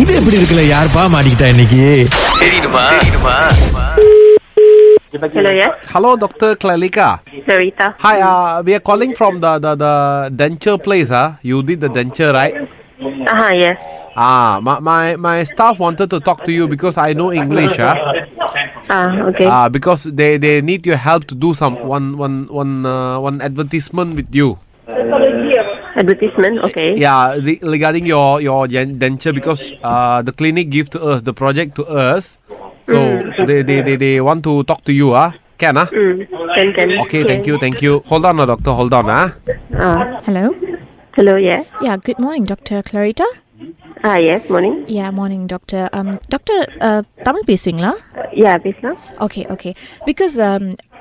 இது எப்படி இருக்குல்ல யாருப்பா மாட்டிக்கிட்டா இன்னைக்கு Hello, yes, Hello, Dr. Clarika. Sarita. Hi, uh, we are calling from the, the, the denture place. Huh? You did the denture, right? Uh huh, yes. Ah, my, my, my staff wanted to talk to you because I know English. Huh? Ah, okay. Ah, because they, they need your help to do some one one one uh, one advertisement with you. Advertisement, okay. Yeah, re- regarding your your gen- denture because uh, the clinic give to us the project to us, so they, they, they, they want to talk to you. Ah, can ah? Mm, can, can. Okay, thank you, thank you. Hold on, uh, doctor. Hold on, ah. Ah, Hello. hello, yes. Yeah, good morning, Dr. Clarita. Ah, yes, morning. Yeah, morning, doctor. Um, doctor, uh, Tamil பேசுவீங்களா Uh, yeah, business. Okay, okay.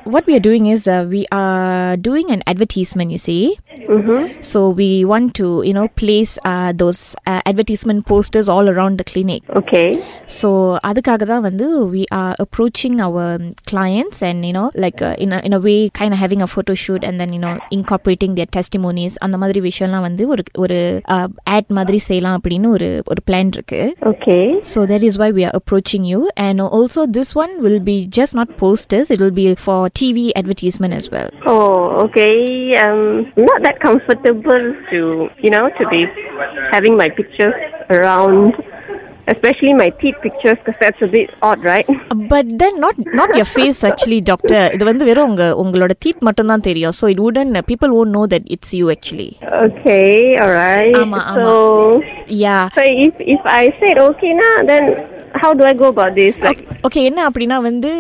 Because um, what we are doing is uh, we are doing an advertisement, you see. Mm-hmm. So we want to, you know, place uh, those uh, advertisement posters all around the clinic. Okay. So அதுக்காக தான் வந்து we are approaching our um, clients and you know like uh, in a in a way kind of having a photo shoot and then you know incorporating their testimonies அந்த மாதிரி விஷயம்லாம் வந்து ஒரு ஒரு ad மாதிரி செய்யலாம் அப்படின்னு ஒரு ஒரு பிளான் இருக்கு Okay. So that is why we are approaching you and also this one will be just not posters it will be for TV advertisement as well. Oh, okay. Um, not that comfortable to, you know, to be having my pictures around, especially my teeth pictures, because that's a bit odd, right? But then not not your face actually doctor இது வந்து வெறும் உங்க உங்களோட teeth மட்டும் தான் தெரியும் so it wouldn't people won't know that it's you actually. Okay, all right. ஆமா, so, Yeah. so if if I said okay now, then how do I go about this? Like, okay என்ன அப்படின்னா வந்து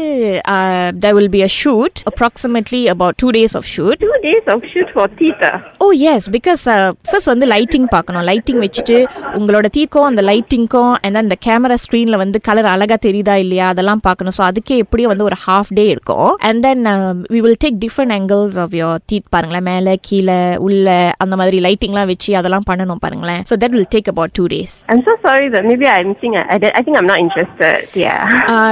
there will be a shoot approximately about two days of shoot two days of shoot for teeth. ah? O S because first வந்து lighting பார்க்கணும் lighting வச்சுட்டு உங்களோட தீக்கும் அந்த லைட்டிங்க்கும் and அந்த camera ஸ்க்ரீனில் வந்து கலர் அழகாக தெரியுதா இல்லையா அதெல்லாம் பார்க்கணும் ஸோ அதுக்கே எப்படியும் வந்து ஒரு ஹாஃப் டே இருக்கும் and then we will take different angles of your தீத் பாருங்களேன் மேலே கீழே உள்ள அந்த மாதிரி லைட்டிங்லாம் வச்சு அதெல்லாம் பண்ணணும் பாருங்களேன் so that will take about two days I'm so sorry that maybe I'm think I, I, I think I'm not interested. Yeah.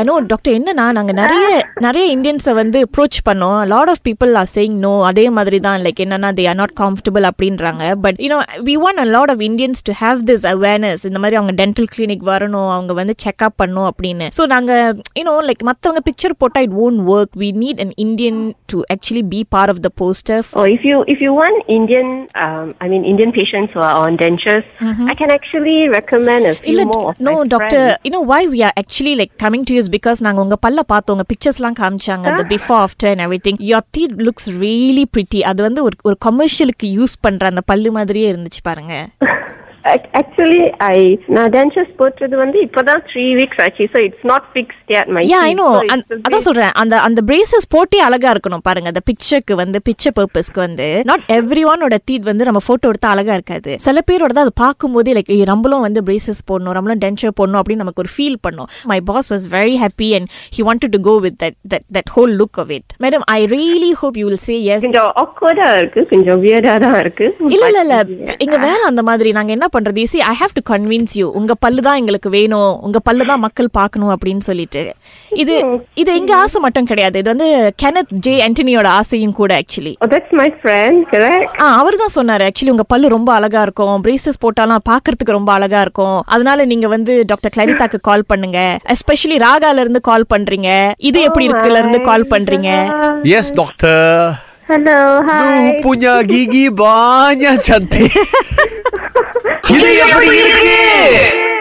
No doctor என்னன்னா நாங்க நிறைய நிறைய இந்தியன்ஸை வந்து அப்ரோச் பண்ணோம் lot of people are saying no அதே மாதிரி தான் like என்னன்னா தே ஆர் நாட் கம்ஃபர்டபுள் அப்படின்றாங்க but you know we want a lot of Indians to have this awareness இந்த மாதிரி அவங்க டென்டல் கிளினிக் வரணும் அவங்க வந்து செக்அப் பண்ணணும் அப்படின்னு ஸோ நாங்க யூனோ லைக் மற்றவங்க பிக்சர் போட்டா it own work we need an Indian to actually be part of the poster Or if you if you want Indian, um, I mean Indian patients who are on dentures, I can actually recommend a few இல்ல more. Of no my doctor friends. You know why are actually like coming to us because நாங்க உங்க பல்ல பார்த்தோம். உங்க பிக்சர்ஸ்லாம் காமிச்சாங்க. the before after and everything your teeth looks really pretty அது வந்து ஒரு ஒரு கமர்ஷியலுக்கு யூஸ் பண்ற அந்த பல்லு மாதிரியே இருந்துச்சு பாருங்க. Ac- Actually, I now dentures போட்டது வந்து இப்பதான் three weeks ஆச்சு, so it's not fixed yet. My yeah I teeth, no so it's a அதான் bit- சொல்றேன் அந்த அந்த பிரேசஸ் போட்டே அழகா இருக்கணும் பாருங்க அந்த பிக்சருக்கு வந்து பிக்சர் பர்பஸ்க்கு வந்து நாட் எவ்ரி ஒனோட தீத் வந்து நம்ம போட்டோ எடுத்தா அழகா இருக்காது சில பேரோட தான் அது பார்க்கும்போதே லைக் நம்மளும் வந்து பிரேசஸ் போடணும் நம்மளும் டென்ச்சர் போடணும் அப்படின்னு நமக்கு ஒரு ஃபீல் பண்ணும் my boss was very happy and he wanted to go with that that that whole look of it madam I really hope you will say yes கொஞ்சம் awkward ஆ இருக்கு கொஞ்சம் weird-ஆ தான் இருக்கு இல்ல இல்ல இல்ல எங்க வேலை அந்த மாதிரி நாங்க என்ன பண்றது? See I have to convince you உங்க பல்லு தான் எங்களுக்கு வேணும். உங்க பல்லு தான் மக்கள் பார்க்கணும் அப்படின்னு சொல்லிட்டு. இது இது எங்க ஆசை மட்டும் கிடையாது. இது வந்து கெனத் ஜே ஆண்டனியோட ஆசையும் கூட actually Oh, that's my friend, correct? Ah அவர் தான் சொன்னாரு. ஆக்சுவலி உங்க பல்லு ரொம்ப அழகா இருக்கும். பிரேசஸ் போட்டாலாம் பாக்குறதுக்கு ரொம்ப அழகா இருக்கும். அதனால நீங்க வந்து டாக்டர் கிளரிதாக்கு கால் பண்ணுங்க. எஸ்பெஷலி ராகால இருந்து கால் பண்றீங்க. இது எப்படி இருக்குல இருந்து கால் பண்றீங்க? Yes, doctor. Hello, hi. Lu punya gigi banyak cantik. 기대기 앞으로 기대기!